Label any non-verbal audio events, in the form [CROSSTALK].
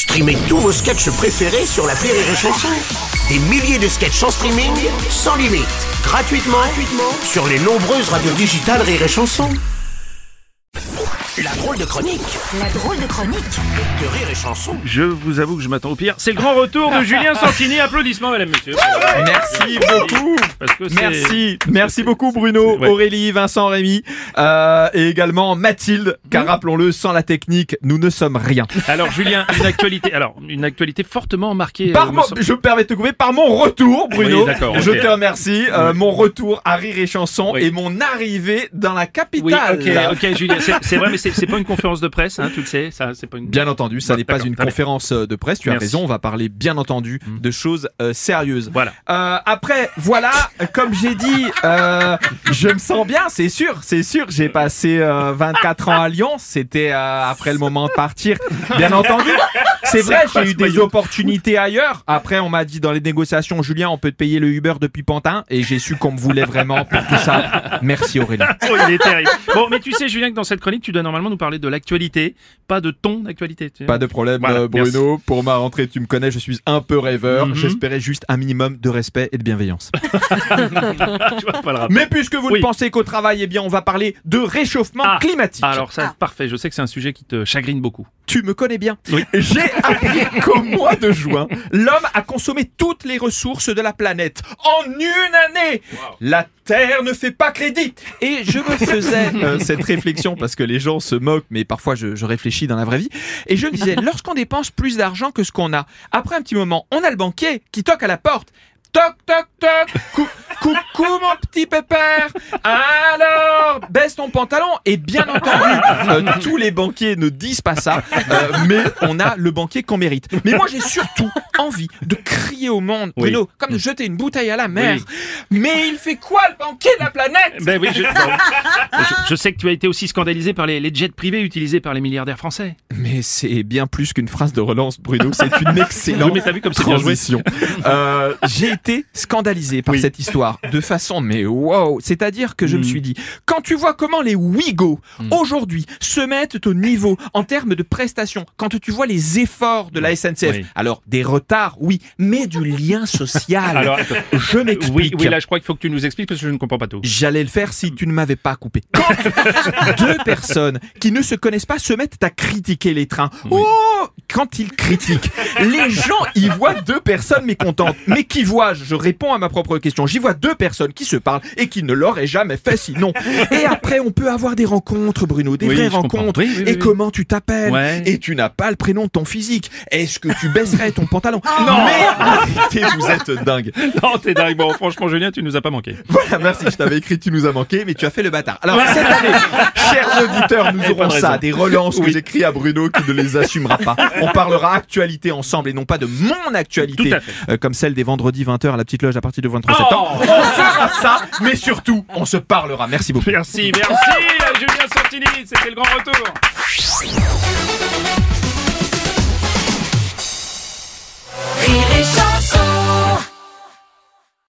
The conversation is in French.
Streamez tous vos sketchs préférés sur la Rire et Chanson. Des milliers de sketchs en streaming, sans limite, gratuitement, gratuitement sur les nombreuses radios digitales Rire et Chanson. La drôle de chronique La drôle de chronique de Rire et Chanson. Je vous avoue que je m'attends au pire. C'est le grand retour de Julien Santini. [LAUGHS] Applaudissements, mesdames, messieurs. Merci beaucoup. Merci, merci beaucoup Bruno, Ouais. Aurélie, Vincent, Rémi euh, et également Mathilde, car rappelons-le, sans la technique, nous ne sommes rien. Alors, Julien, une actualité. Alors, une actualité fortement marquée. Par euh, mon- me semble- je me permets de te couper par mon retour, Bruno. Oui, Je te remercie. euh, Mon retour à Rire et Chanson Oui. et mon arrivée dans la capitale. ok, ok, Julien. C'est vrai, mais c'est pas une conférence de presse, hein, tu le sais. Ça, c'est pas une. Bien entendu, ça n'est pas une conférence euh, de presse, tu as raison, on va parler bien entendu de choses euh, sérieuses. Voilà. Euh, après, voilà, comme j'ai dit, euh, je me sens bien, c'est sûr, c'est sûr. J'ai passé euh, 24 ans à Lyon, c'était euh, après le moment de partir, bien entendu. C'est vrai, j'ai eu des opportunités ailleurs. Après, on m'a dit dans les négociations, Julien, on peut te payer le Uber depuis Pantin, et j'ai su qu'on me voulait vraiment pour tout ça. Merci Aurélie. Oh, il est terrible. Bon, mais tu sais, Julien, que dans cette chronique, tu dois normalement nous parler de l'actualité, pas de ton actualité. Pas de problème, Voilà, euh, Bruno. Pour ma rentrée, tu me connais, je suis un peu rêveur. Mhm. J'espérais juste un minimum de respect et de bienveillance. [LAUGHS] [LAUGHS] tu vois pas le rapport. Mais puisque vous Oui. ne pensez qu'au travail, eh bien, on va parler de réchauffement Ah. climatique. Alors, ça, parfait. Je sais que c'est un sujet qui te chagrine beaucoup. tu me connais bien. Oui. [LAUGHS] J'ai appris qu'au mois de juin, l'homme a consommé toutes les ressources de la planète en une année. La Terre ne fait pas crédit. Et je me [LAUGHS] faisais euh, cette réflexion parce que les gens se moquent, mais parfois je, je réfléchis dans la vraie vie. Et je me disais, lorsqu'on dépense plus d'argent que ce qu'on a, après un petit moment, on a le banquier qui toque à la porte. Toc, toc, toc, Cou- coucou mon petit pépère. Alors, baisse ton pantalon. Et bien entendu, euh, tous les banquiers ne disent pas ça, euh, mais on a le banquier qu'on mérite. Mais moi, j'ai surtout envie de crier au monde, Oui. Bruno, comme de jeter une bouteille à la mer. Oui. Mais il fait quoi le banquier de la planète? Ben oui, je, je, je sais que tu as été aussi scandalisé par les, les jets privés utilisés par les milliardaires français. Mais c'est bien plus qu'une phrase de relance, Bruno. C'est une [LAUGHS] excellente Oui, mais vu comme transition. [LAUGHS] Euh, J'ai été scandalisé par Oui. cette histoire de façon, mais wow. C'est-à-dire que je me Mm. suis dit, quand tu vois comment les Ouigo aujourd'hui se mettent au niveau en termes de prestations, quand tu vois les efforts de la SNCF, Oui. alors des retards, oui, mais du lien social. Alors, attends. je m'explique. Oui, oui, là, je crois qu'il faut que tu nous expliques parce que je ne comprends pas tout. J'allais le faire si tu ne m'avais pas coupé. Quand deux personnes qui ne se connaissent pas se mettent à critiquer les trains, oh, quand ils critiquent, les gens y voient deux personnes mécontentes. Mais qui vois-je Je réponds à ma propre question. J'y vois deux personnes qui se parlent et qui ne l'auraient jamais fait sinon. Et après, on peut avoir des rencontres, Bruno, des Oui, vraies rencontres. Oui, oui, oui, et comment tu t'appelles Ouais. Et tu n'as pas le prénom de ton physique. Est-ce que tu baisserais ton pantalon Non Mais arrêtez, vous êtes dingue. Non, t'es dingue. Bon, franchement, Julien, tu nous as pas manqué. Voilà, merci, je t'avais écrit, tu nous as manqué, mais tu as fait le bâtard. Alors, cette année, chers auditeurs, nous aurons ça, raison. des relances que j'écris à Bruno qui ne les assumera pas. On parlera actualité ensemble et non pas de mon actualité, euh, comme celle des vendredis 20h à la petite loge à partir du 23 Oh septembre. On fera ça, mais surtout, on se parlera. Merci beaucoup. Merci, merci à Julien Santini. C'était le grand retour.